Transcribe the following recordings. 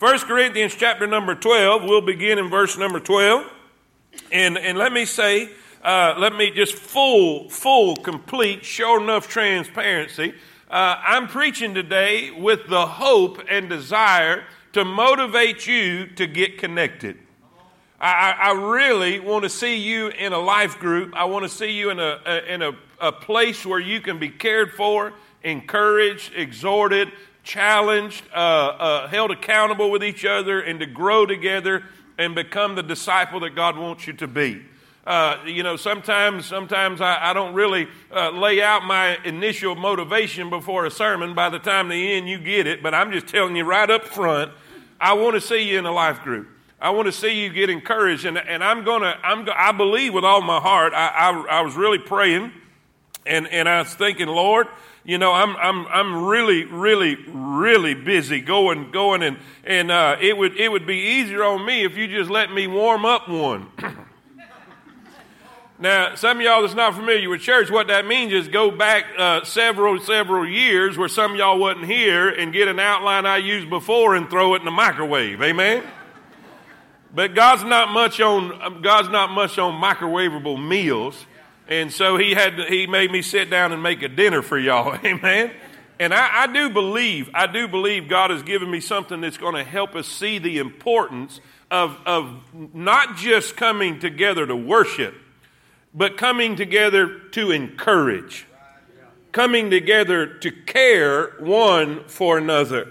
1 Corinthians chapter number 12, we'll begin in verse number 12. And, and let me say, uh, let me just full, full, complete, sure enough transparency. Uh, I'm preaching today with the hope and desire to motivate you to get connected. I, I really want to see you in a life group. I want to see you in a, a in a, a place where you can be cared for, encouraged, exhorted, challenged, uh, uh, held accountable with each other, and to grow together and become the disciple that God wants you to be. Uh, you know, sometimes, sometimes I, I don't really uh, lay out my initial motivation before a sermon. By the time the end, you get it. But I'm just telling you right up front, I want to see you in a life group. I want to see you get encouraged, and, and I'm gonna. I'm. I believe with all my heart. I, I, I was really praying, and and I was thinking, Lord, you know, I'm, I'm, I'm really, really, really busy going, going, and, and uh, it, would, it would be easier on me if you just let me warm up one. now, some of y'all that's not familiar with church, what that means is go back uh, several, several years where some of y'all wasn't here and get an outline I used before and throw it in the microwave. Amen? But God's not much on, God's not much on microwavable meals. And so he had he made me sit down and make a dinner for y'all. Amen. And I, I do believe, I do believe God has given me something that's going to help us see the importance of, of not just coming together to worship, but coming together to encourage, coming together to care one for another.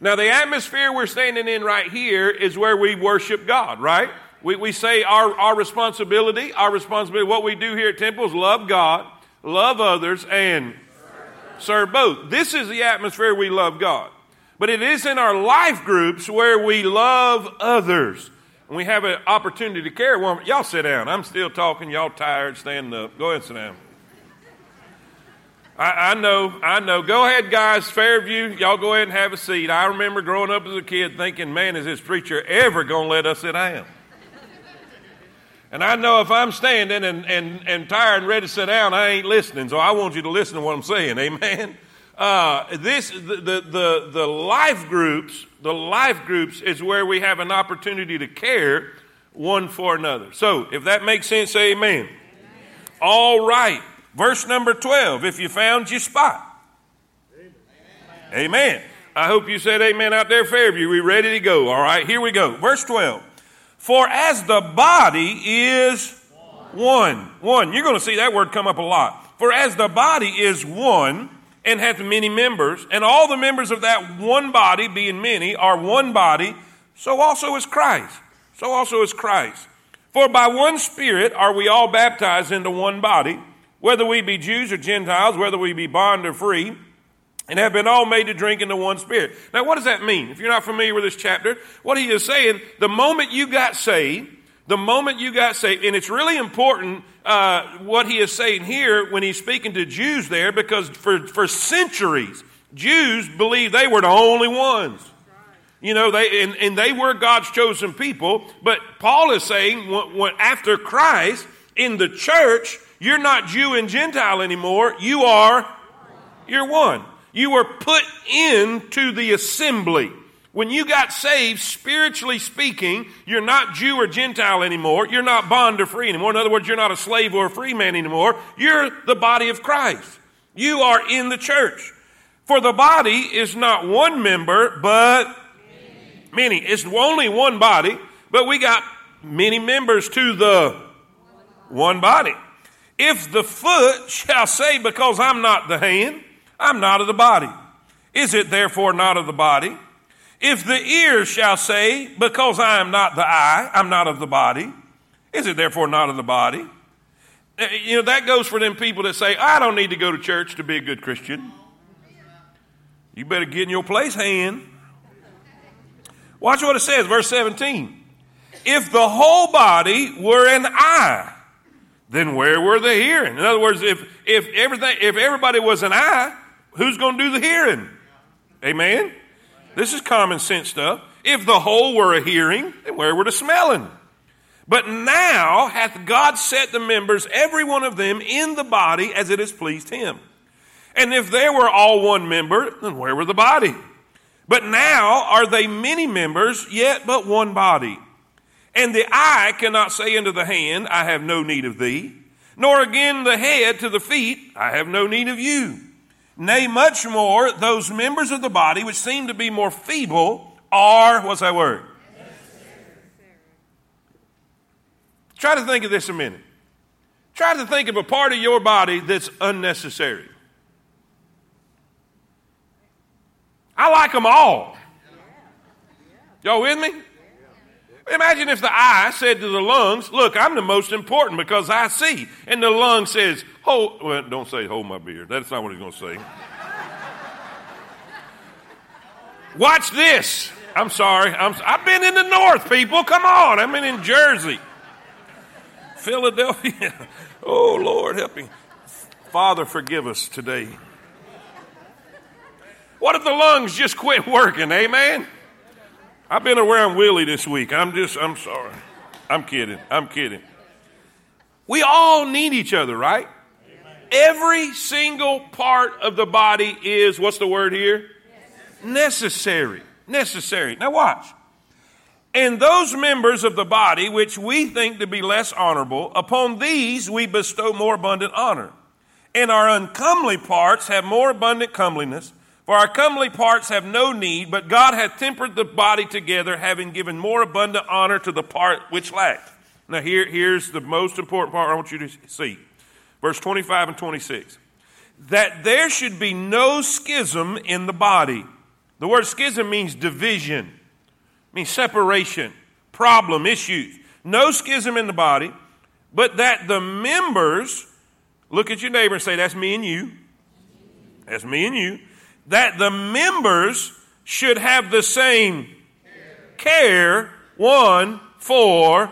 Now, the atmosphere we're standing in right here is where we worship God, right? We, we say our, our responsibility, our responsibility, what we do here at Temple is love God, love others, and serve both. This is the atmosphere we love God. But it is in our life groups where we love others. And we have an opportunity to care one. Y'all sit down. I'm still talking. Y'all tired. Stand up. Go ahead, and sit down. I, I, know, I know. Go ahead, guys. Fairview, y'all go ahead and have a seat. I remember growing up as a kid thinking, man, is this preacher ever going to let us sit down? And I know if I'm standing and, and, and tired and ready to sit down, I ain't listening. So I want you to listen to what I'm saying. Amen. Uh, this the, the, the the life groups the life groups is where we have an opportunity to care one for another. So if that makes sense, amen. amen. All right, verse number twelve. If you found your spot, amen. amen. I hope you said amen out there, Fairview. We ready to go? All right, here we go. Verse twelve. For as the body is one, one, you're going to see that word come up a lot. For as the body is one and hath many members, and all the members of that one body, being many, are one body, so also is Christ. So also is Christ. For by one Spirit are we all baptized into one body, whether we be Jews or Gentiles, whether we be bond or free and have been all made to drink into one spirit. Now, what does that mean? If you're not familiar with this chapter, what he is saying, the moment you got saved, the moment you got saved, and it's really important uh, what he is saying here when he's speaking to Jews there, because for, for centuries, Jews believed they were the only ones. You know, they, and, and they were God's chosen people, but Paul is saying after Christ, in the church, you're not Jew and Gentile anymore, you are, you're one. You were put into the assembly. When you got saved, spiritually speaking, you're not Jew or Gentile anymore. You're not bond or free anymore. In other words, you're not a slave or a free man anymore. You're the body of Christ. You are in the church. For the body is not one member, but many. It's only one body, but we got many members to the one body. If the foot shall say, Because I'm not the hand, I'm not of the body. Is it therefore not of the body? If the ear shall say, Because I am not the eye, I'm not of the body, is it therefore not of the body? Eh, you know, that goes for them people that say, I don't need to go to church to be a good Christian. You better get in your place, hand. Watch what it says, verse 17. If the whole body were an eye, then where were the hearing? In other words, if, if everything, if everybody was an eye, who's going to do the hearing? Amen? This is common sense stuff. If the whole were a hearing, then where were the smelling? But now hath God set the members, every one of them, in the body as it has pleased him. And if they were all one member, then where were the body? But now are they many members, yet but one body. And the eye cannot say unto the hand, I have no need of thee, nor again the head to the feet, I have no need of you. Nay, much more, those members of the body which seem to be more feeble are, what's that word? Try to think of this a minute. Try to think of a part of your body that's unnecessary. I like them all. Y'all with me? Imagine if the eye said to the lungs, Look, I'm the most important because I see. And the lung says, Hold, well, don't say hold my beer. That's not what he's going to say. Watch this. I'm sorry. I'm, I've been in the north, people. Come on. I'm in Jersey. Philadelphia. Oh, Lord, help me. Father, forgive us today. What if the lungs just quit working? Amen. I've been around Willie this week. I'm just, I'm sorry. I'm kidding. I'm kidding. We all need each other, right? Amen. Every single part of the body is, what's the word here? Necessary. Necessary. Now watch. And those members of the body which we think to be less honorable, upon these we bestow more abundant honor. And our uncomely parts have more abundant comeliness for our comely parts have no need, but God hath tempered the body together, having given more abundant honor to the part which lacked. Now, here, here's the most important part I want you to see. Verse 25 and 26. That there should be no schism in the body. The word schism means division, means separation, problem, issues. No schism in the body, but that the members, look at your neighbor and say, That's me and you. That's me and you that the members should have the same care one for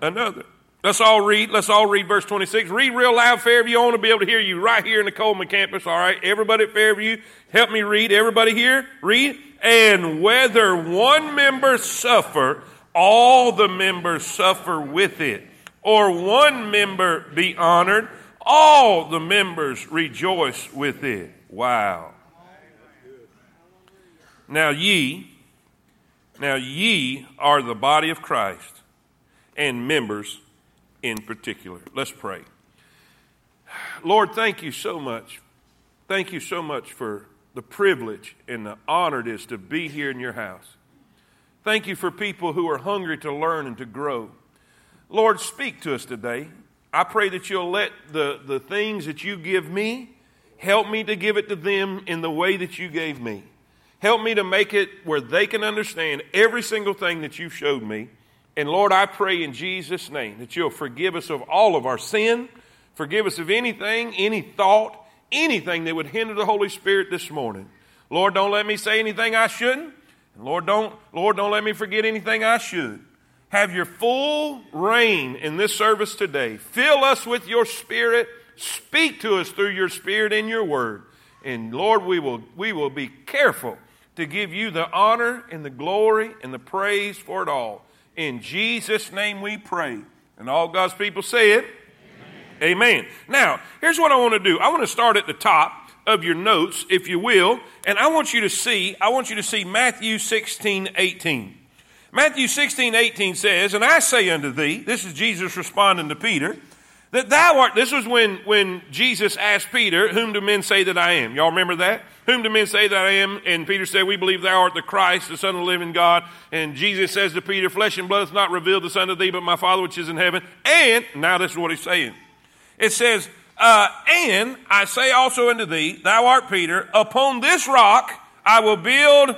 another. Let's all read. Let's all read verse 26. Read real loud, Fairview. I want to be able to hear you right here in the Coleman campus. All right. Everybody at Fairview, help me read. Everybody here, read. And whether one member suffer, all the members suffer with it. Or one member be honored, all the members rejoice with it. Wow. Now ye, now ye are the body of Christ and members in particular. Let's pray. Lord, thank you so much. Thank you so much for the privilege and the honor it is to be here in your house. Thank you for people who are hungry to learn and to grow. Lord, speak to us today. I pray that you'll let the, the things that you give me help me to give it to them in the way that you gave me. Help me to make it where they can understand every single thing that you've showed me. And Lord, I pray in Jesus' name that you'll forgive us of all of our sin, forgive us of anything, any thought, anything that would hinder the Holy Spirit this morning. Lord, don't let me say anything I shouldn't. And Lord, don't, Lord, don't let me forget anything I should. Have your full reign in this service today. Fill us with your spirit. Speak to us through your spirit and your word. And Lord, we will, we will be careful to give you the honor and the glory and the praise for it all. In Jesus' name we pray. And all God's people say it. Amen. Amen. Now, here's what I want to do. I want to start at the top of your notes, if you will, and I want you to see, I want you to see Matthew 16, 18. Matthew 16, 18 says, And I say unto thee, this is Jesus responding to Peter, that thou art, this was when, when Jesus asked Peter, Whom do men say that I am? Y'all remember that? Whom do men say that I am? And Peter said, We believe thou art the Christ, the Son of the living God. And Jesus says to Peter, Flesh and blood hath not revealed the Son of thee, but my Father which is in heaven. And, now this is what he's saying. It says, uh, And I say also unto thee, Thou art Peter, upon this rock I will build,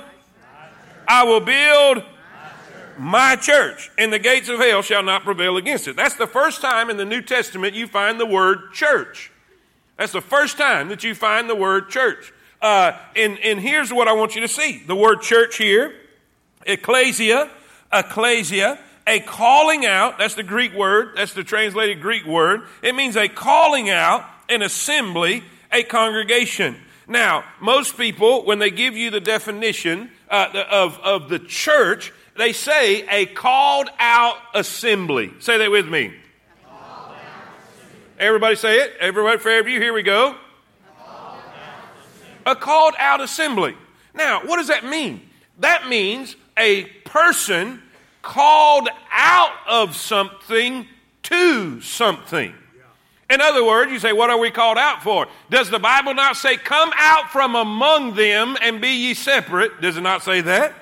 I will build my church, and the gates of hell shall not prevail against it. That's the first time in the New Testament you find the word church. That's the first time that you find the word church. Uh, and, and here's what I want you to see the word church here, ecclesia, ecclesia, a calling out. That's the Greek word, that's the translated Greek word. It means a calling out, an assembly, a congregation. Now, most people, when they give you the definition uh, of, of the church, they say a called out assembly. Say that with me. Everybody say it. Everybody, Fairview, here we go. A called out assembly. Now, what does that mean? That means a person called out of something to something. In other words, you say, What are we called out for? Does the Bible not say, Come out from among them and be ye separate? Does it not say that?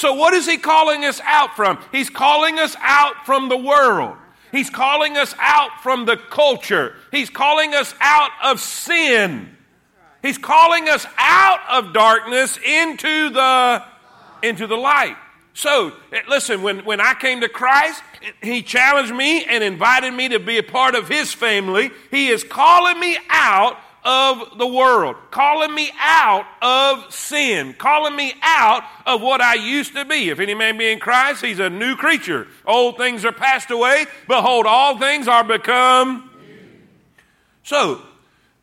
So, what is he calling us out from? He's calling us out from the world. He's calling us out from the culture. He's calling us out of sin. He's calling us out of darkness into the, into the light. So, eh, listen, when, when I came to Christ, He challenged me and invited me to be a part of His family. He is calling me out of the world, calling me out of sin, calling me out of what I used to be. If any man be in Christ, he's a new creature. Old things are passed away. Behold, all things are become. So,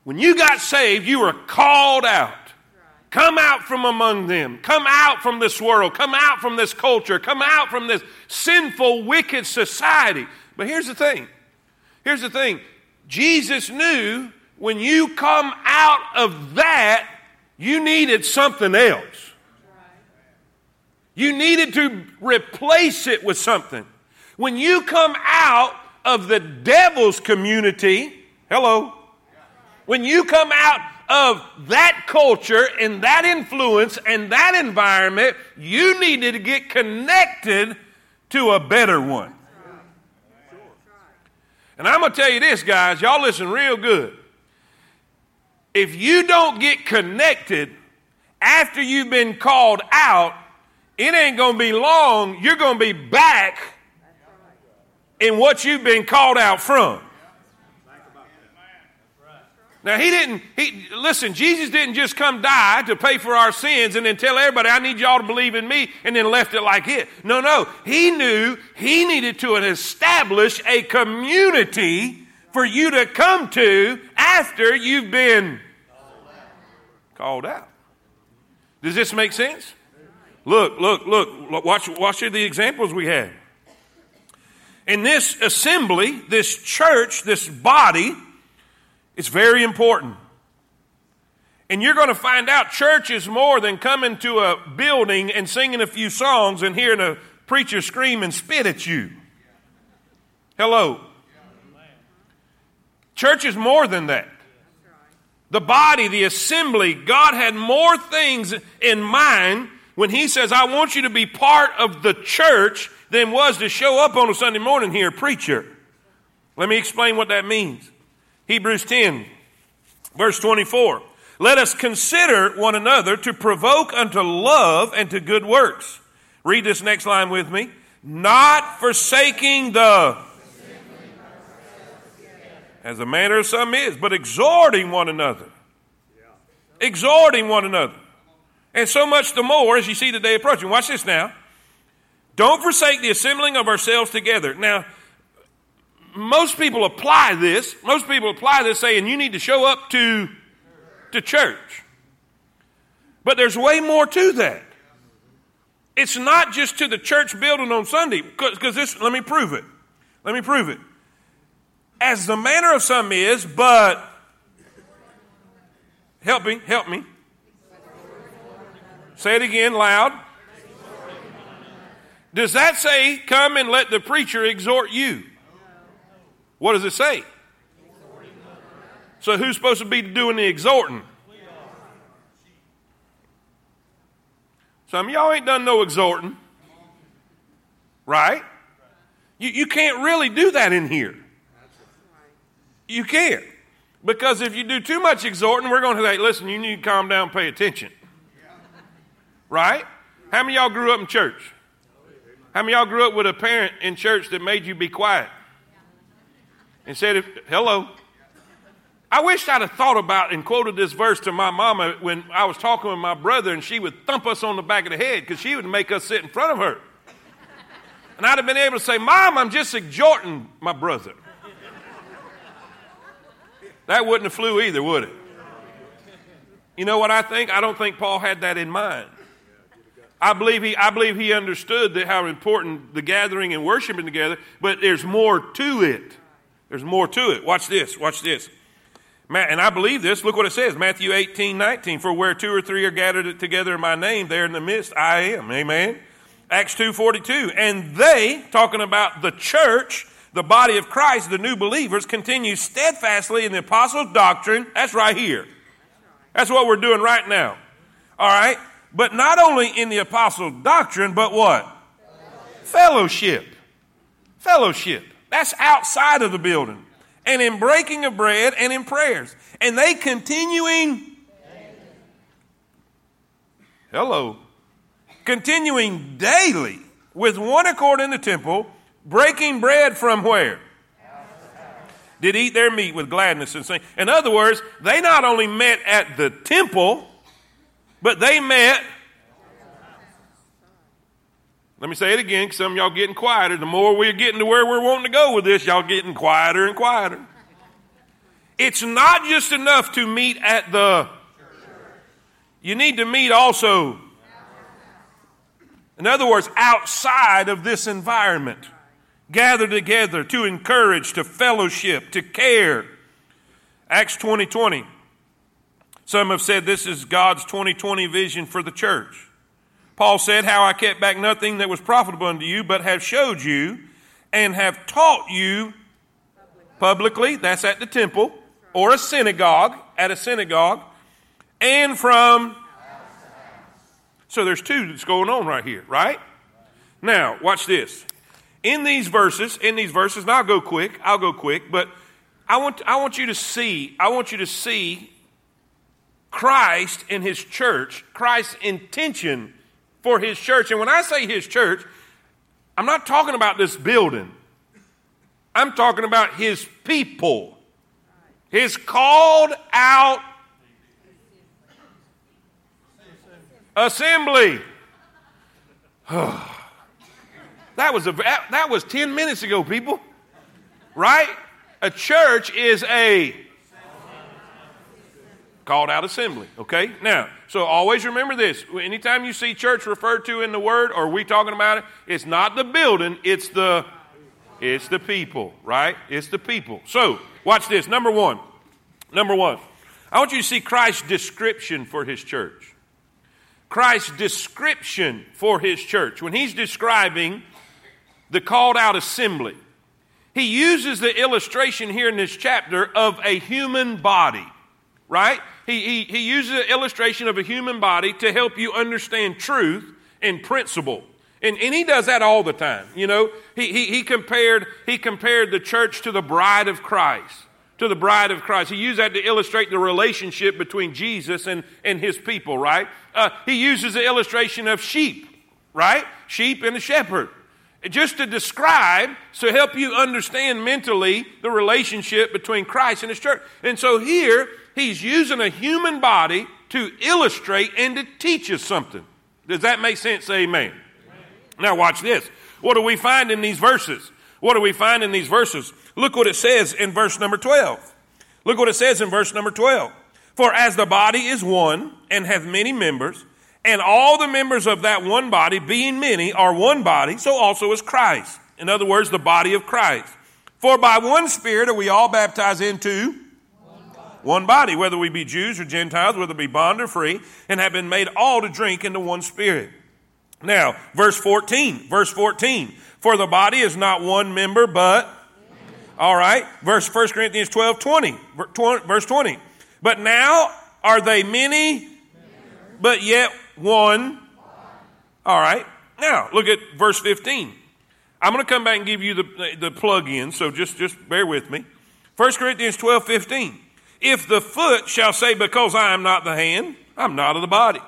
when you got saved, you were called out. Come out from among them. Come out from this world. Come out from this culture. Come out from this sinful, wicked society. But here's the thing. Here's the thing. Jesus knew when you come out of that, you needed something else. You needed to replace it with something. When you come out of the devil's community, hello, when you come out of that culture and that influence and that environment, you needed to get connected to a better one. And I'm going to tell you this, guys, y'all listen real good. If you don't get connected after you've been called out, it ain't going to be long. You're going to be back in what you've been called out from. Now he didn't. He listen. Jesus didn't just come die to pay for our sins and then tell everybody, "I need y'all to believe in me," and then left it like it. No, no. He knew he needed to establish a community for you to come to after you've been called out. Does this make sense? Look, look, look. Watch, watch the examples we have. In this assembly, this church, this body it's very important. And you're going to find out church is more than coming to a building and singing a few songs and hearing a preacher scream and spit at you. Hello. Church is more than that. The body, the assembly, God had more things in mind when He says, I want you to be part of the church than was to show up on a Sunday morning here, preacher. Let me explain what that means. Hebrews 10, verse 24. Let us consider one another to provoke unto love and to good works. Read this next line with me. Not forsaking the, as the manner of some is, but exhorting one another. Exhorting one another. And so much the more as you see the day approaching. Watch this now. Don't forsake the assembling of ourselves together. Now, most people apply this. Most people apply this saying you need to show up to, to church. But there's way more to that. It's not just to the church building on Sunday, because this, let me prove it. Let me prove it. As the manner of some is, but help me, help me. Say it again loud. Does that say, come and let the preacher exhort you? What does it say? So who's supposed to be doing the exhorting? Some of y'all ain't done no exhorting. Right? You, you can't really do that in here. You can't. Because if you do too much exhorting, we're going to say, listen, you need to calm down pay attention. Right? How many y'all grew up in church? How many y'all grew up with a parent in church that made you be quiet? and said, Hello. I wish I'd have thought about and quoted this verse to my mama when I was talking with my brother, and she would thump us on the back of the head because she would make us sit in front of her. And I'd have been able to say, Mom, I'm just exhorting my brother. That wouldn't have flew either, would it? You know what I think? I don't think Paul had that in mind. I believe he, I believe he understood that how important the gathering and worshiping together, but there's more to it. There's more to it. Watch this. Watch this. And I believe this. Look what it says Matthew 18, 19. For where two or three are gathered together in my name, there in the midst I am. Amen. Acts 2, 42. And they, talking about the church, the body of Christ, the new believers, continue steadfastly in the apostles' doctrine. That's right here. That's what we're doing right now. All right? But not only in the apostles' doctrine, but what? Fellowship. Fellowship. That's outside of the building and in breaking of bread and in prayers. And they continuing, hello, continuing daily with one accord in the temple, breaking bread from where? Did eat their meat with gladness and sing. In other words, they not only met at the temple, but they met. Let me say it again, some of y'all getting quieter. The more we're getting to where we're wanting to go with this, y'all getting quieter and quieter. It's not just enough to meet at the. You need to meet also. In other words, outside of this environment. Gather together to encourage, to fellowship, to care. Acts 20 20. Some have said this is God's 2020 vision for the church. Paul said, How I kept back nothing that was profitable unto you, but have showed you and have taught you publicly, that's at the temple, or a synagogue, at a synagogue, and from. So there's two that's going on right here, right? Now, watch this. In these verses, in these verses, and I'll go quick, I'll go quick, but I want, I want you to see, I want you to see Christ in his church, Christ's intention for his church. And when I say his church, I'm not talking about this building. I'm talking about his people. His called out assembly. that was a that was 10 minutes ago, people. Right? A church is a called out assembly. Okay? Now, so always remember this. Anytime you see church referred to in the word or we talking about it, it's not the building, it's the it's the people, right? It's the people. So, watch this. Number 1. Number 1. I want you to see Christ's description for his church. Christ's description for his church. When he's describing the called out assembly, he uses the illustration here in this chapter of a human body, right? he, he, he uses the illustration of a human body to help you understand truth and principle. And, and he does that all the time. You know, he, he, he, compared, he compared the church to the bride of Christ, to the bride of Christ. He used that to illustrate the relationship between Jesus and, and his people, right? Uh, he uses the illustration of sheep, right? Sheep and a shepherd. Just to describe, to help you understand mentally the relationship between Christ and his church. And so here, He's using a human body to illustrate and to teach us something. Does that make sense? Amen. Amen. Now, watch this. What do we find in these verses? What do we find in these verses? Look what it says in verse number 12. Look what it says in verse number 12. For as the body is one and hath many members, and all the members of that one body, being many, are one body, so also is Christ. In other words, the body of Christ. For by one Spirit are we all baptized into one body, whether we be Jews or Gentiles, whether we be bond or free, and have been made all to drink into one spirit. Now, verse 14, verse 14. For the body is not one member, but, all right, verse 1 Corinthians 12, 20, verse 20. But now are they many, but yet one. All right, now look at verse 15. I'm going to come back and give you the, the plug in, so just, just bear with me. 1 Corinthians 12, 15. If the foot shall say, Because I am not the hand, I'm not of the body,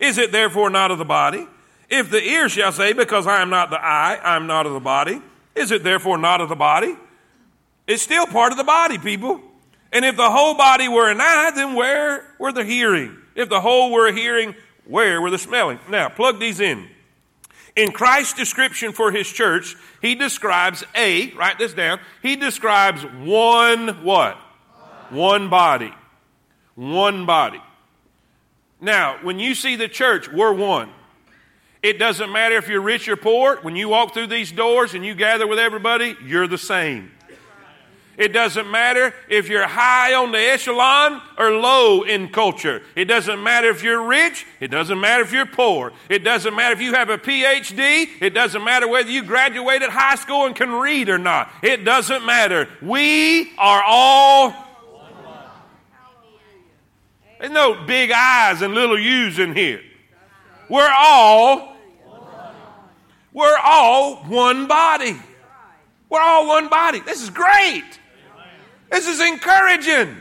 is it therefore not of the body? If the ear shall say, Because I am not the eye, I'm not of the body, is it therefore not of the body? It's still part of the body, people. And if the whole body were an eye, then where were the hearing? If the whole were hearing, where were the smelling? Now, plug these in. In Christ's description for his church, he describes a, write this down, he describes one what? One body. One body. Now, when you see the church, we're one. It doesn't matter if you're rich or poor. When you walk through these doors and you gather with everybody, you're the same. It doesn't matter if you're high on the echelon or low in culture. It doesn't matter if you're rich. It doesn't matter if you're poor. It doesn't matter if you have a PhD. It doesn't matter whether you graduated high school and can read or not. It doesn't matter. We are all. There's no big eyes and little U's in here. We're all. We're all one body. We're all one body. This is great. This is encouraging.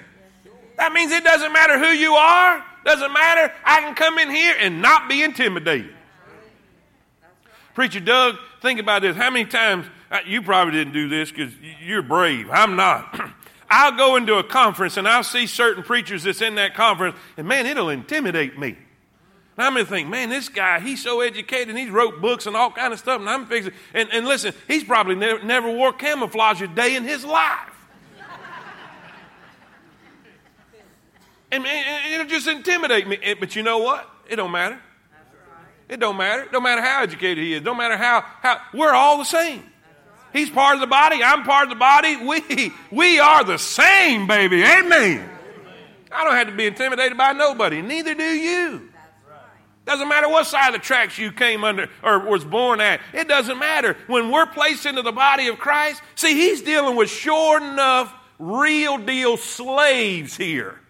That means it doesn't matter who you are, doesn't matter. I can come in here and not be intimidated. Preacher Doug, think about this. How many times, uh, you probably didn't do this because you're brave. I'm not. I'll go into a conference and I'll see certain preachers that's in that conference, and man, it'll intimidate me. And I'm to think, man, this guy, he's so educated, and he's wrote books and all kind of stuff, and I'm fixing. And, and listen, he's probably never wore camouflage a day in his life. And, and, it'll just intimidate me. Eh, but you know what? It don't matter. It don't matter. It don't matter how educated he is. It don't matter how, how we're all the same. He's part of the body. I'm part of the body. We, we are the same, baby. Amen. I don't have to be intimidated by nobody. Neither do you. Doesn't matter what side of the tracks you came under or was born at. It doesn't matter. When we're placed into the body of Christ, see, he's dealing with sure enough, real deal slaves here.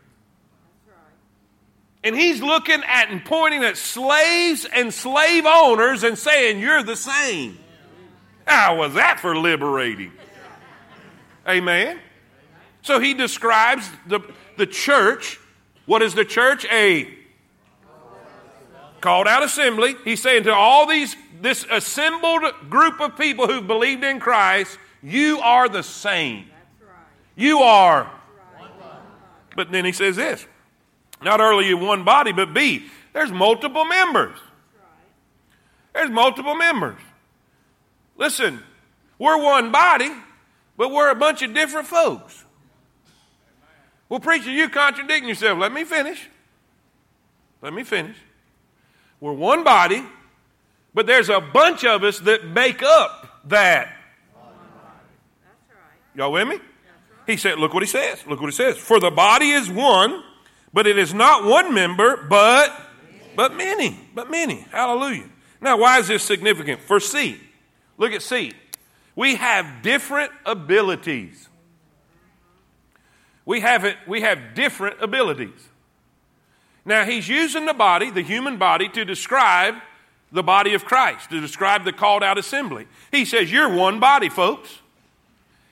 And he's looking at and pointing at slaves and slave owners and saying, You're the same. How was that for liberating? Amen. So he describes the, the church. What is the church? A called out assembly. He's saying to all these, this assembled group of people who believed in Christ, you are the same. You are. But then he says this not only one body, but B, there's multiple members. There's multiple members. Listen, we're one body, but we're a bunch of different folks. Well, preacher, you contradicting yourself. Let me finish. Let me finish. We're one body, but there's a bunch of us that make up that. Y'all with me? He said, look what he says. Look what he says. For the body is one, but it is not one member, but but many. But many. Hallelujah. Now, why is this significant? For C. Look at C. We have different abilities. We have, it, we have different abilities. Now, he's using the body, the human body, to describe the body of Christ, to describe the called out assembly. He says, You're one body, folks.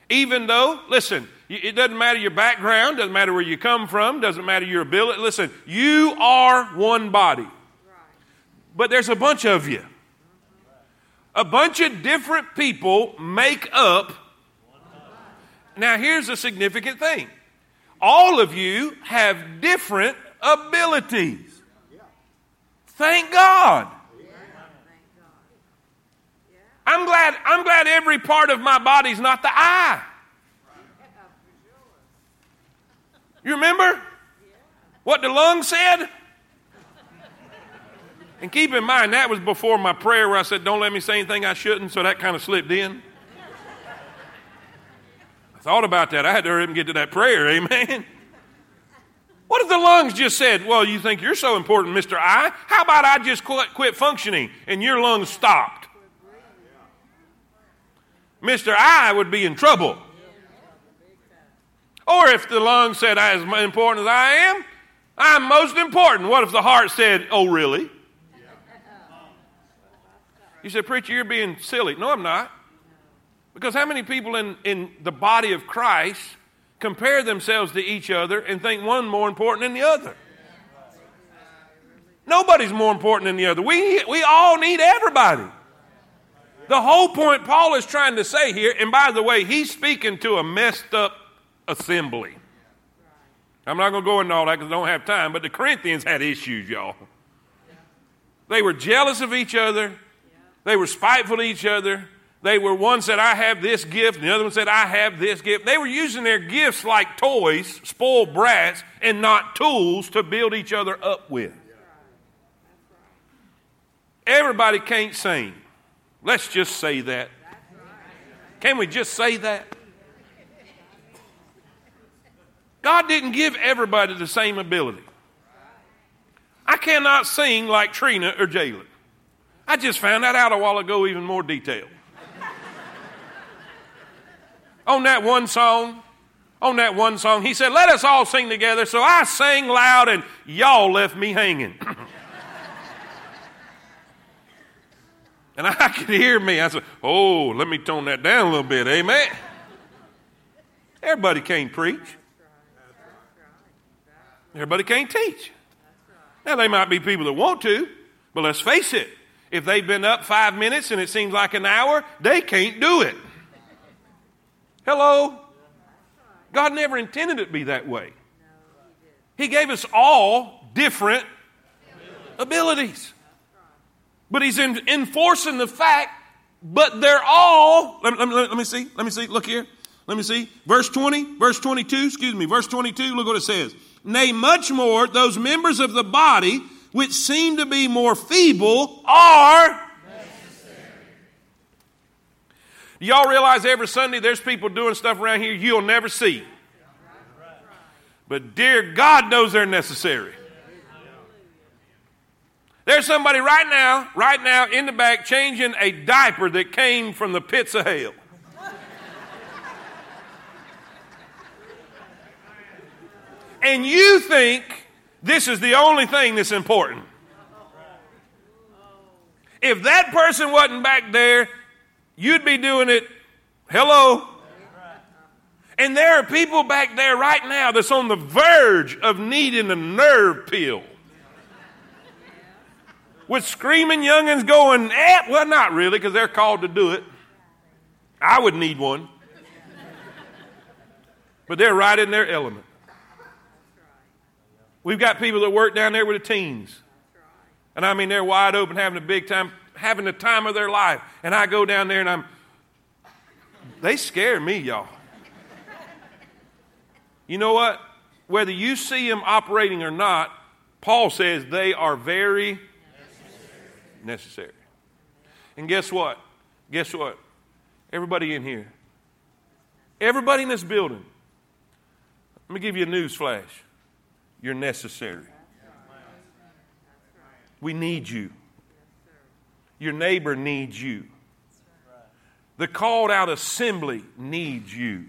Even though, listen, it doesn't matter your background, doesn't matter where you come from, doesn't matter your ability. Listen, you are one body. But there's a bunch of you. A bunch of different people make up. Now, here's a significant thing all of you have different abilities. Thank God. I'm glad, I'm glad every part of my body's not the eye. You remember what the lung said? And keep in mind, that was before my prayer where I said, Don't let me say anything I shouldn't, so that kind of slipped in. I thought about that. I had to hurry up and get to that prayer, amen. What if the lungs just said, Well, you think you're so important, Mr. I? How about I just quit, quit functioning and your lungs stopped? Mr. I would be in trouble. Or if the lung said, As important as I am, I'm most important. What if the heart said, Oh, really? You said, Preacher, you're being silly. No, I'm not. Because how many people in, in the body of Christ compare themselves to each other and think one more important than the other? Nobody's more important than the other. We, we all need everybody. The whole point Paul is trying to say here, and by the way, he's speaking to a messed up assembly. I'm not going to go into all that because I don't have time, but the Corinthians had issues, y'all. They were jealous of each other. They were spiteful to each other. They were one said, I have this gift, and the other one said, I have this gift. They were using their gifts like toys, spoiled brats, and not tools to build each other up with. Everybody can't sing. Let's just say that. Can we just say that? God didn't give everybody the same ability. I cannot sing like Trina or Jalen. I just found that out a while ago, even more detail. on that one song, on that one song, he said, Let us all sing together. So I sang loud and y'all left me hanging. and I could hear me. I said, Oh, let me tone that down a little bit. Amen. Everybody can't preach. Everybody can't teach. Now, they might be people that want to, but let's face it. If they've been up five minutes and it seems like an hour, they can't do it. Hello? God never intended it to be that way. He gave us all different abilities. But He's in, enforcing the fact, but they're all, let, let, let me see, let me see, look here. Let me see. Verse 20, verse 22, excuse me, verse 22, look what it says. Nay, much more, those members of the body which seem to be more feeble are necessary. Do y'all realize every Sunday there's people doing stuff around here you'll never see? But dear God knows they're necessary. There's somebody right now, right now in the back changing a diaper that came from the pits of hell. And you think this is the only thing that's important. If that person wasn't back there, you'd be doing it. Hello. And there are people back there right now that's on the verge of needing a nerve pill. With screaming youngins going, eh, well, not really, because they're called to do it. I would need one. But they're right in their element. We've got people that work down there with the teens. And I mean, they're wide open, having a big time, having the time of their life. And I go down there and I'm, they scare me, y'all. You know what? Whether you see them operating or not, Paul says they are very necessary. necessary. And guess what? Guess what? Everybody in here, everybody in this building, let me give you a news flash. You're necessary. We need you. Your neighbor needs you. The called out assembly needs you.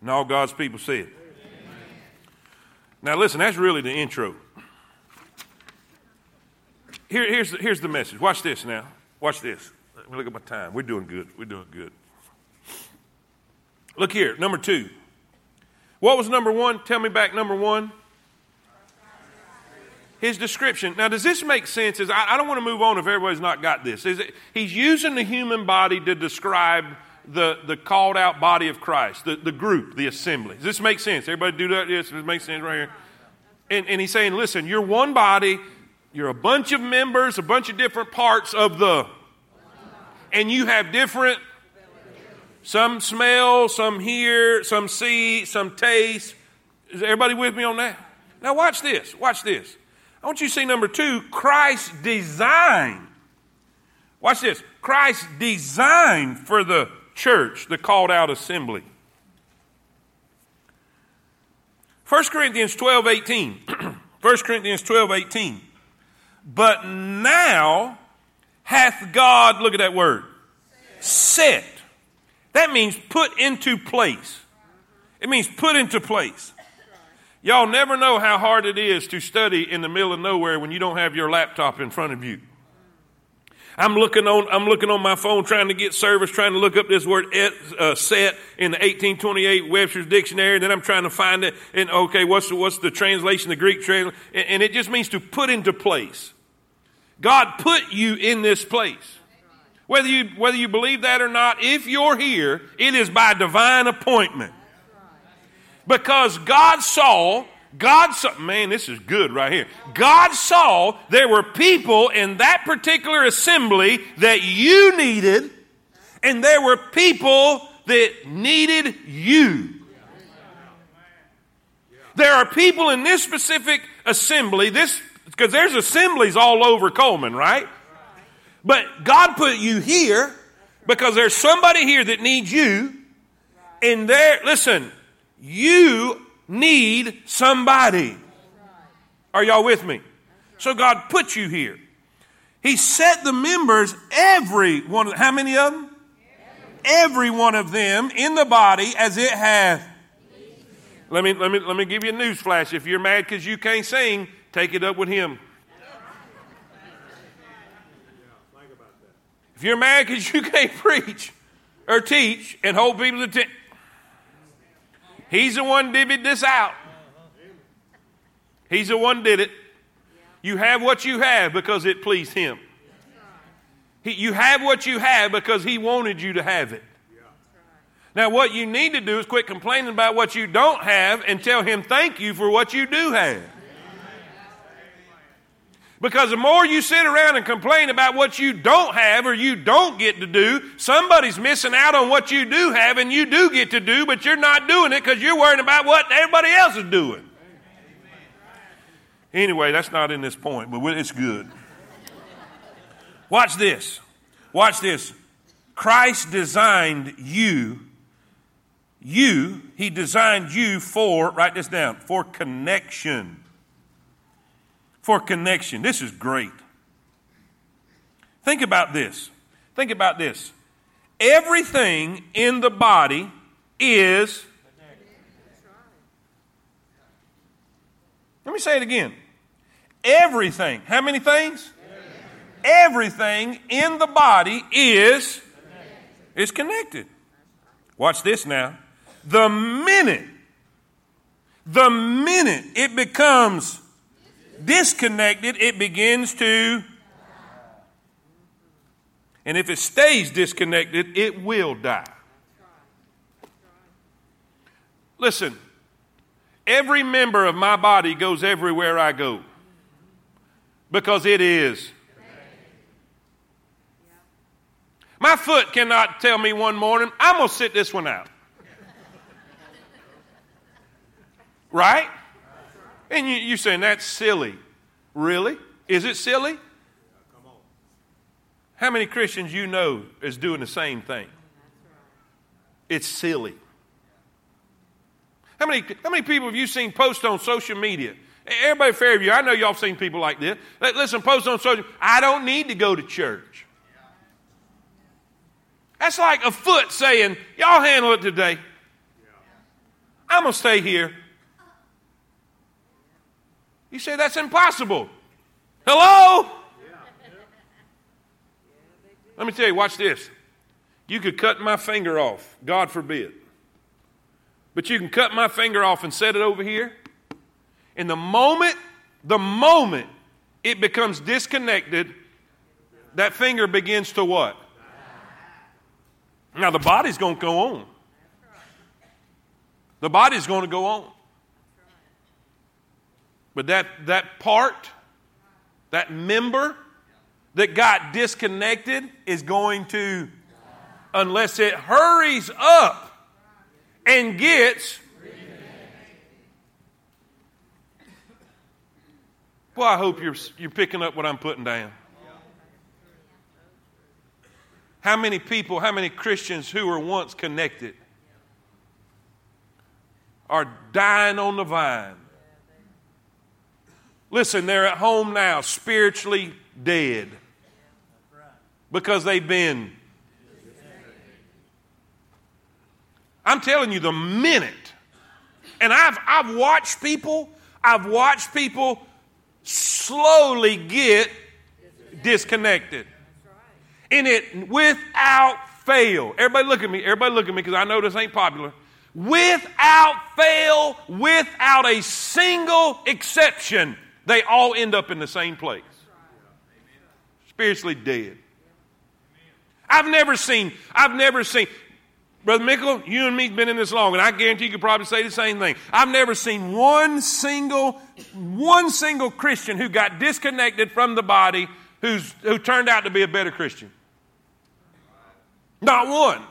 And all God's people said. Now, listen, that's really the intro. Here, here's, here's the message. Watch this now. Watch this. Let me look at my time. We're doing good. We're doing good. Look here, number two. What was number one? Tell me back number one his description. Now, does this make sense? Is I, I don't want to move on if everybody's not got this. Is it, he's using the human body to describe the, the called out body of Christ, the, the group, the assembly. Does this make sense? Everybody do that? Yes, it makes sense right here. And, and he's saying, listen, you're one body, you're a bunch of members, a bunch of different parts of the, and you have different, some smell, some hear, some see, some taste. Is everybody with me on that? Now, watch this. Watch this. I want you to see number two Christ's design. Watch this Christ's design for the church, the called out assembly. 1 Corinthians 12 18. 1 Corinthians 12 18. But now hath God, look at that word, set. That means put into place. It means put into place. Y'all never know how hard it is to study in the middle of nowhere when you don't have your laptop in front of you. I'm looking on, I'm looking on my phone trying to get service, trying to look up this word et, uh, set in the 1828 Webster's Dictionary, and then I'm trying to find it. And okay, what's the, what's the translation, the Greek translation? And, and it just means to put into place. God put you in this place. Whether you, whether you believe that or not, if you're here, it is by divine appointment. Because God saw, God saw, man, this is good right here. God saw there were people in that particular assembly that you needed, and there were people that needed you. There are people in this specific assembly, this because there's assemblies all over Coleman, right? But God put you here because there's somebody here that needs you. And there, listen, you need somebody. Are y'all with me? So God put you here. He set the members, every one, how many of them? Every one of them in the body as it hath. Let me, let me, let me give you a news flash. If you're mad because you can't sing, take it up with him. If you're mad because you can't preach or teach and hold people's attention, he's the one divvied this out. He's the one did it. You have what you have because it pleased him. He, you have what you have because he wanted you to have it. Now, what you need to do is quit complaining about what you don't have and tell him thank you for what you do have. Because the more you sit around and complain about what you don't have or you don't get to do, somebody's missing out on what you do have and you do get to do, but you're not doing it because you're worrying about what everybody else is doing. Anyway, that's not in this point, but it's good. Watch this. Watch this. Christ designed you. You, He designed you for, write this down, for connection for connection. This is great. Think about this. Think about this. Everything in the body is. Let me say it again. Everything. How many things? Everything in the body is is connected. Watch this now. The minute the minute it becomes disconnected, it begins to. And if it stays disconnected, it will die. Listen, every member of my body goes everywhere I go because it is. My foot cannot tell me one morning, I'm going to sit this one out. Right? And you, you're saying that's silly. Really? Is it silly? How many Christians you know is doing the same thing? It's silly. How many, how many people have you seen post on social media? Everybody Fairview, I know y'all seen people like this. Listen, post on social I don't need to go to church. That's like a foot saying, Y'all handle it today. I'm going to stay here. You say that's impossible. Hello? Let me tell you, watch this. You could cut my finger off, God forbid. But you can cut my finger off and set it over here. In the moment, the moment it becomes disconnected, that finger begins to what? Now the body's going to go on. The body's going to go on. But that, that part, that member that got disconnected is going to, unless it hurries up and gets. Well, I hope you're, you're picking up what I'm putting down. How many people, how many Christians who were once connected are dying on the vine Listen, they're at home now, spiritually dead because they've been. I'm telling you, the minute, and I've, I've watched people, I've watched people slowly get disconnected. And it without fail. Everybody look at me. Everybody look at me because I know this ain't popular. Without fail, without a single exception, they all end up in the same place spiritually dead. I've never seen, I've never seen, Brother Mickle, you and me have been in this long, and I guarantee you could probably say the same thing. I've never seen one single, one single Christian who got disconnected from the body who's, who turned out to be a better Christian. Not one.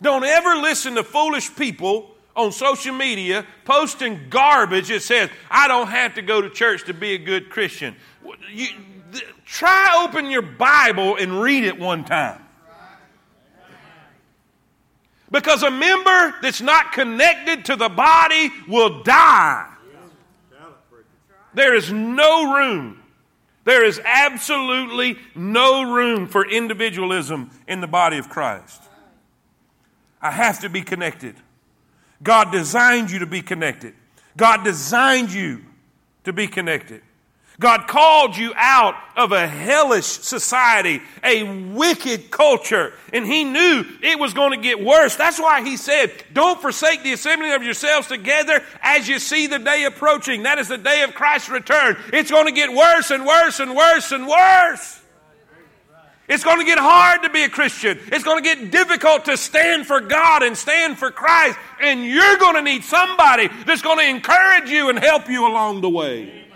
Don't ever listen to foolish people on social media posting garbage that says, I don't have to go to church to be a good Christian. You, th- try open your Bible and read it one time. Because a member that's not connected to the body will die. There is no room. There is absolutely no room for individualism in the body of Christ. I have to be connected. God designed you to be connected. God designed you to be connected. God called you out of a hellish society, a wicked culture, and He knew it was going to get worse. That's why He said, Don't forsake the assembling of yourselves together as you see the day approaching. That is the day of Christ's return. It's going to get worse and worse and worse and worse. It's going to get hard to be a Christian. It's going to get difficult to stand for God and stand for Christ. And you're going to need somebody that's going to encourage you and help you along the way.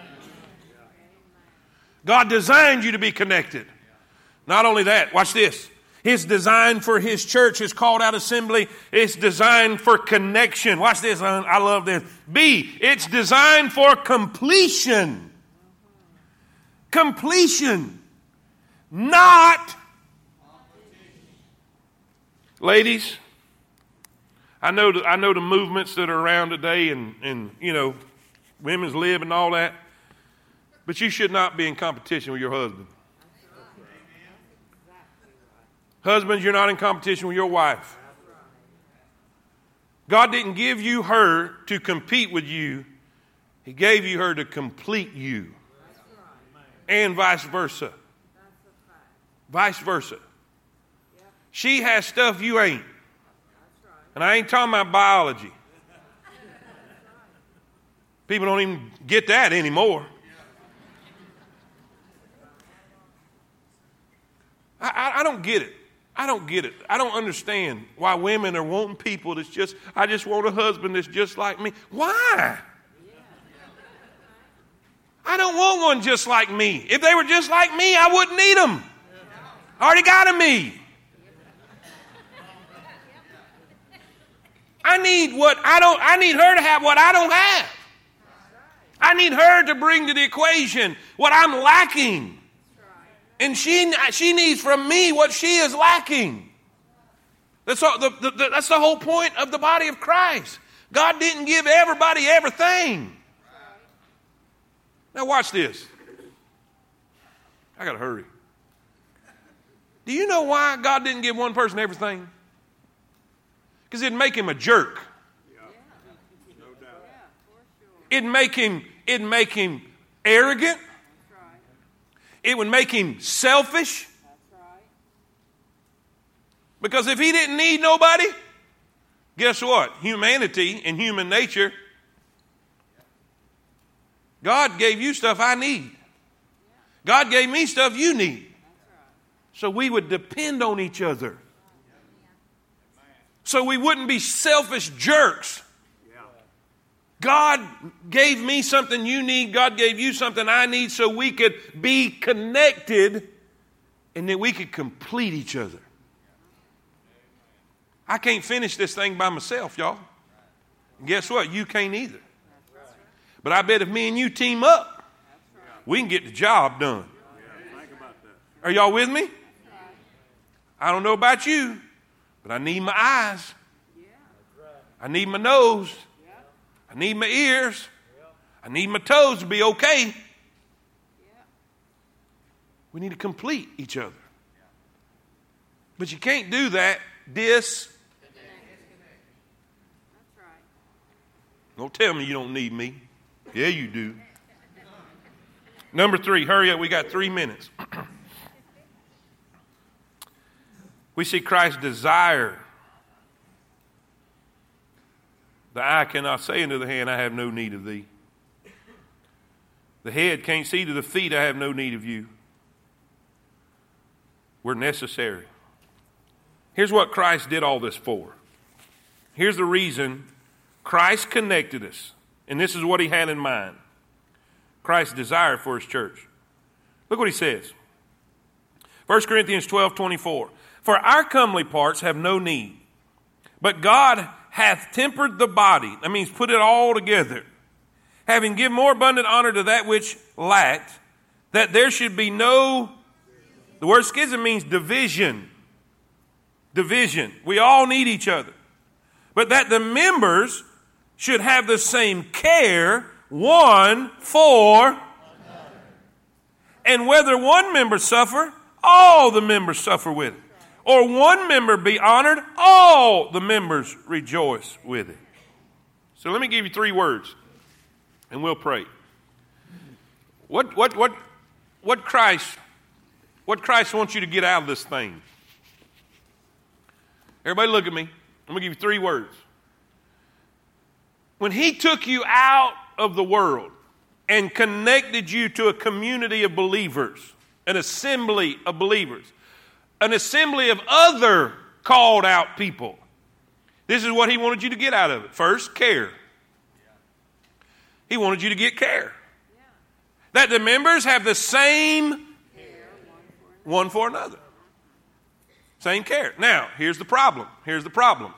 God designed you to be connected. Not only that, watch this. His design for his church, his called out assembly, it's designed for connection. Watch this, I love this. B, it's designed for completion. Completion. Not. Ladies, I know, the, I know the movements that are around today and, and, you know, women's lib and all that. But you should not be in competition with your husband. Husbands, you're not in competition with your wife. God didn't give you her to compete with you, He gave you her to complete you. And vice versa. Vice versa. She has stuff you ain't. And I ain't talking about biology. People don't even get that anymore. I, I, I don't get it. I don't get it. I don't understand why women are wanting people that's just, I just want a husband that's just like me. Why? I don't want one just like me. If they were just like me, I wouldn't need them. I already got a me. I need what I don't, I need her to have what I don't have. I need her to bring to the equation what I'm lacking. And she, she needs from me what she is lacking. That's, all, the, the, the, that's the whole point of the body of Christ. God didn't give everybody everything. Now, watch this. I got to hurry. Do you know why God didn't give one person everything? Because it'd make him a jerk. It'd make him, it'd make him arrogant. It would make him selfish. Because if he didn't need nobody, guess what? Humanity and human nature, God gave you stuff I need. God gave me stuff you need. So we would depend on each other. So we wouldn't be selfish jerks. God gave me something you need. God gave you something I need so we could be connected and that we could complete each other. I can't finish this thing by myself, y'all. And guess what? You can't either. But I bet if me and you team up, we can get the job done. Are y'all with me? I don't know about you, but I need my eyes. I need my nose. I need my ears. I need my toes to be okay. We need to complete each other. But you can't do that dis. Don't tell me you don't need me. Yeah, you do. Number three, hurry up. We got three minutes. we see Christ's desire The eye cannot say unto the hand, I have no need of thee. The head can't see to the feet, I have no need of you. We're necessary. Here's what Christ did all this for. Here's the reason Christ connected us. And this is what he had in mind Christ's desire for his church. Look what he says 1 Corinthians 12 24. For our comely parts have no need, but God hath tempered the body. That means put it all together. Having given more abundant honor to that which lacked, that there should be no, the word schism means division. Division. We all need each other. but that the members should have the same care one for and whether one member suffer, all the members suffer with it. Or one member be honored, all the members rejoice with it. So let me give you three words and we'll pray. What, what, what, what Christ, what Christ wants you to get out of this thing? Everybody look at me. I'm going to give you three words. When he took you out of the world and connected you to a community of believers, an assembly of believers, an assembly of other called out people. This is what he wanted you to get out of it. First, care. He wanted you to get care. That the members have the same care. one for another. Same care. Now, here's the problem. Here's the problem.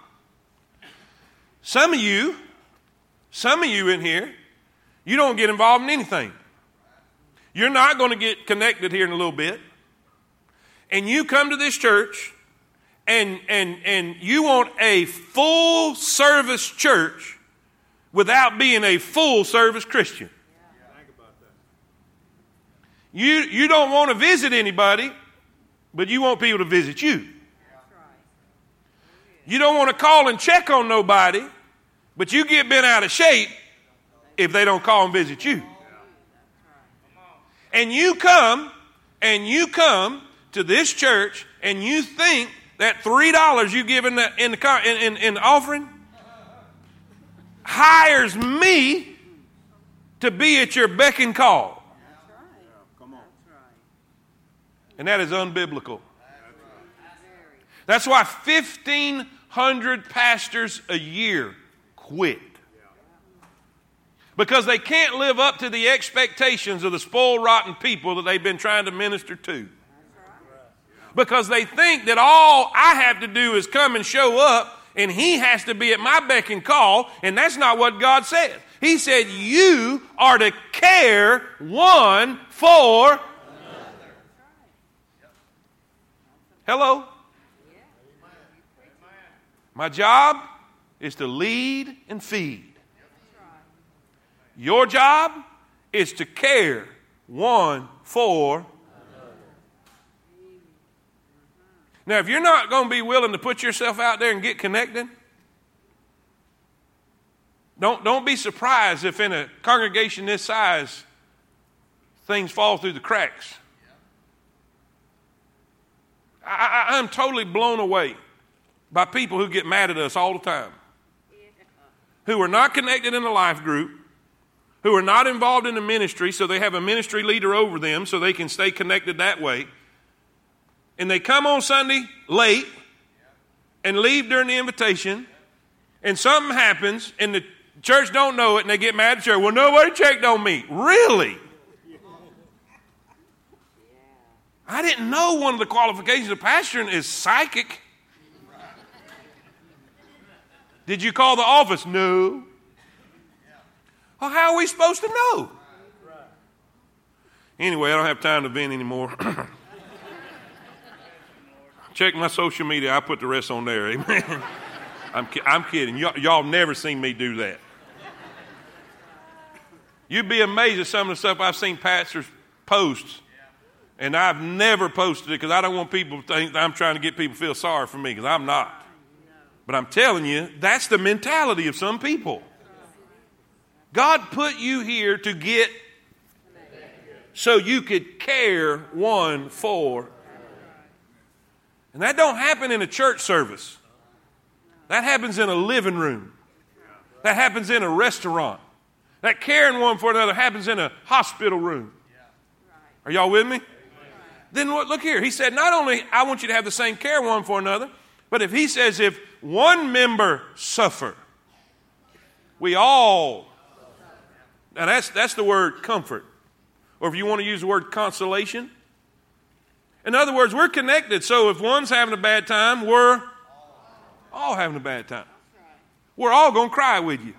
Some of you, some of you in here, you don't get involved in anything. You're not going to get connected here in a little bit. And you come to this church and, and, and you want a full service church without being a full service Christian. You, you don't want to visit anybody, but you want people to visit you. You don't want to call and check on nobody, but you get bent out of shape if they don't call and visit you. And you come, and you come to this church, and you think that three dollars you give in the in the in, in, in the offering hires me to be at your beck and call. And that is unbiblical. That's why 1,500 pastors a year quit. Because they can't live up to the expectations of the spoiled, rotten people that they've been trying to minister to. Because they think that all I have to do is come and show up and he has to be at my beck and call, and that's not what God said. He said, You are to care one for Hello? My job is to lead and feed. Your job is to care one for Now, if you're not going to be willing to put yourself out there and get connected, don't, don't be surprised if in a congregation this size, things fall through the cracks. I, I, I'm totally blown away by people who get mad at us all the time, who are not connected in a life group, who are not involved in the ministry, so they have a ministry leader over them so they can stay connected that way and they come on Sunday late and leave during the invitation, and something happens, and the church don't know it, and they get mad at church. Well, nobody checked on me. Really? I didn't know one of the qualifications of pastoring is psychic. Did you call the office? No. Well, how are we supposed to know? Anyway, I don't have time to vent anymore. Check my social media. I put the rest on there. Amen. I'm, I'm kidding. Y- y'all never seen me do that. You'd be amazed at some of the stuff I've seen pastors post. And I've never posted it because I don't want people to think I'm trying to get people to feel sorry for me because I'm not. But I'm telling you, that's the mentality of some people. God put you here to get so you could care one for and that don't happen in a church service. That happens in a living room. That happens in a restaurant. That caring one for another happens in a hospital room. Are y'all with me? Then look here. He said, not only I want you to have the same care one for another, but if he says if one member suffer, we all. Now that's that's the word comfort. Or if you want to use the word consolation, in other words, we're connected. So if one's having a bad time, we're all having a bad time. We're all going to cry with you.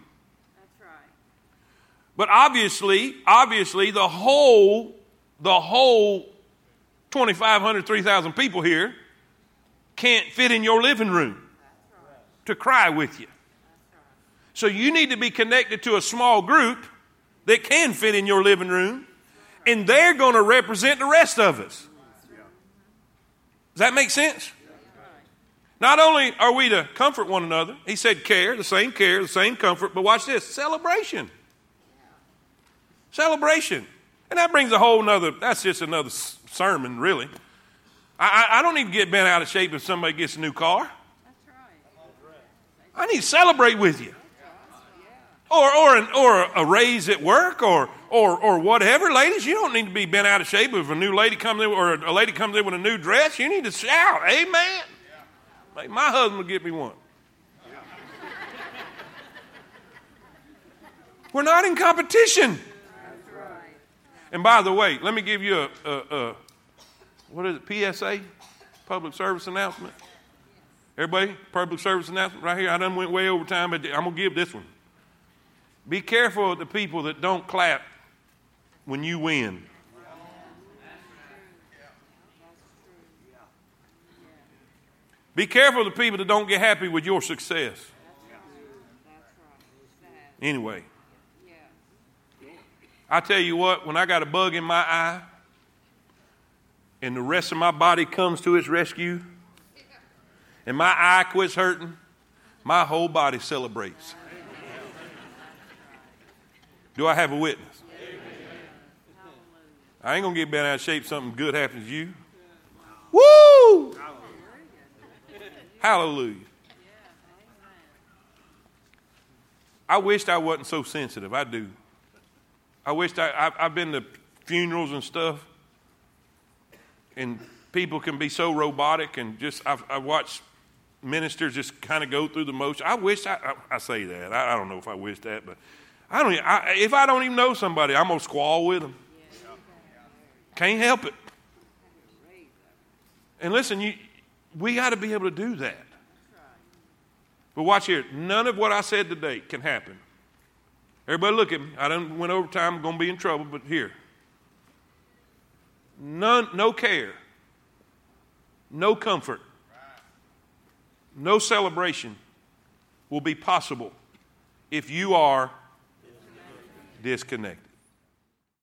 But obviously, obviously, the whole, the whole 2,500, 3,000 people here can't fit in your living room to cry with you. So you need to be connected to a small group that can fit in your living room, and they're going to represent the rest of us. Does that make sense? Not only are we to comfort one another, he said care, the same care, the same comfort, but watch this celebration. Celebration. And that brings a whole nother, that's just another sermon, really. I, I, don't need to get bent out of shape if somebody gets a new car. I need to celebrate with you. Or, or, an, or a raise at work or, or, or whatever. Ladies, you don't need to be bent out of shape if a new lady comes in or a lady comes in with a new dress. You need to shout, Amen. My husband will get me one. We're not in competition. And by the way, let me give you a, a, a what is it, PSA? Public service announcement. Everybody, public service announcement right here. I done went way over time, but I'm going to give this one. Be careful of the people that don't clap when you win. Be careful of the people that don't get happy with your success. Anyway, I tell you what, when I got a bug in my eye and the rest of my body comes to its rescue and my eye quits hurting, my whole body celebrates. Do I have a witness? I ain't going to get bent out of shape. Something good happens to you. Woo! Hallelujah. I wished I wasn't so sensitive. I do. I wished I, I, have been to funerals and stuff, and people can be so robotic and just, I've, I watched ministers just kind of go through the motion. I wish I, I, I say that. I, I, don't know if I wish that, but I don't. I, if I don't even know somebody, I'm gonna squall with them. Can't help it. And listen, you, we got to be able to do that. But watch here. None of what I said today can happen. Everybody look at me. I done went over time. I'm going to be in trouble, but here. None, no care. No comfort. No celebration will be possible if you are disconnected.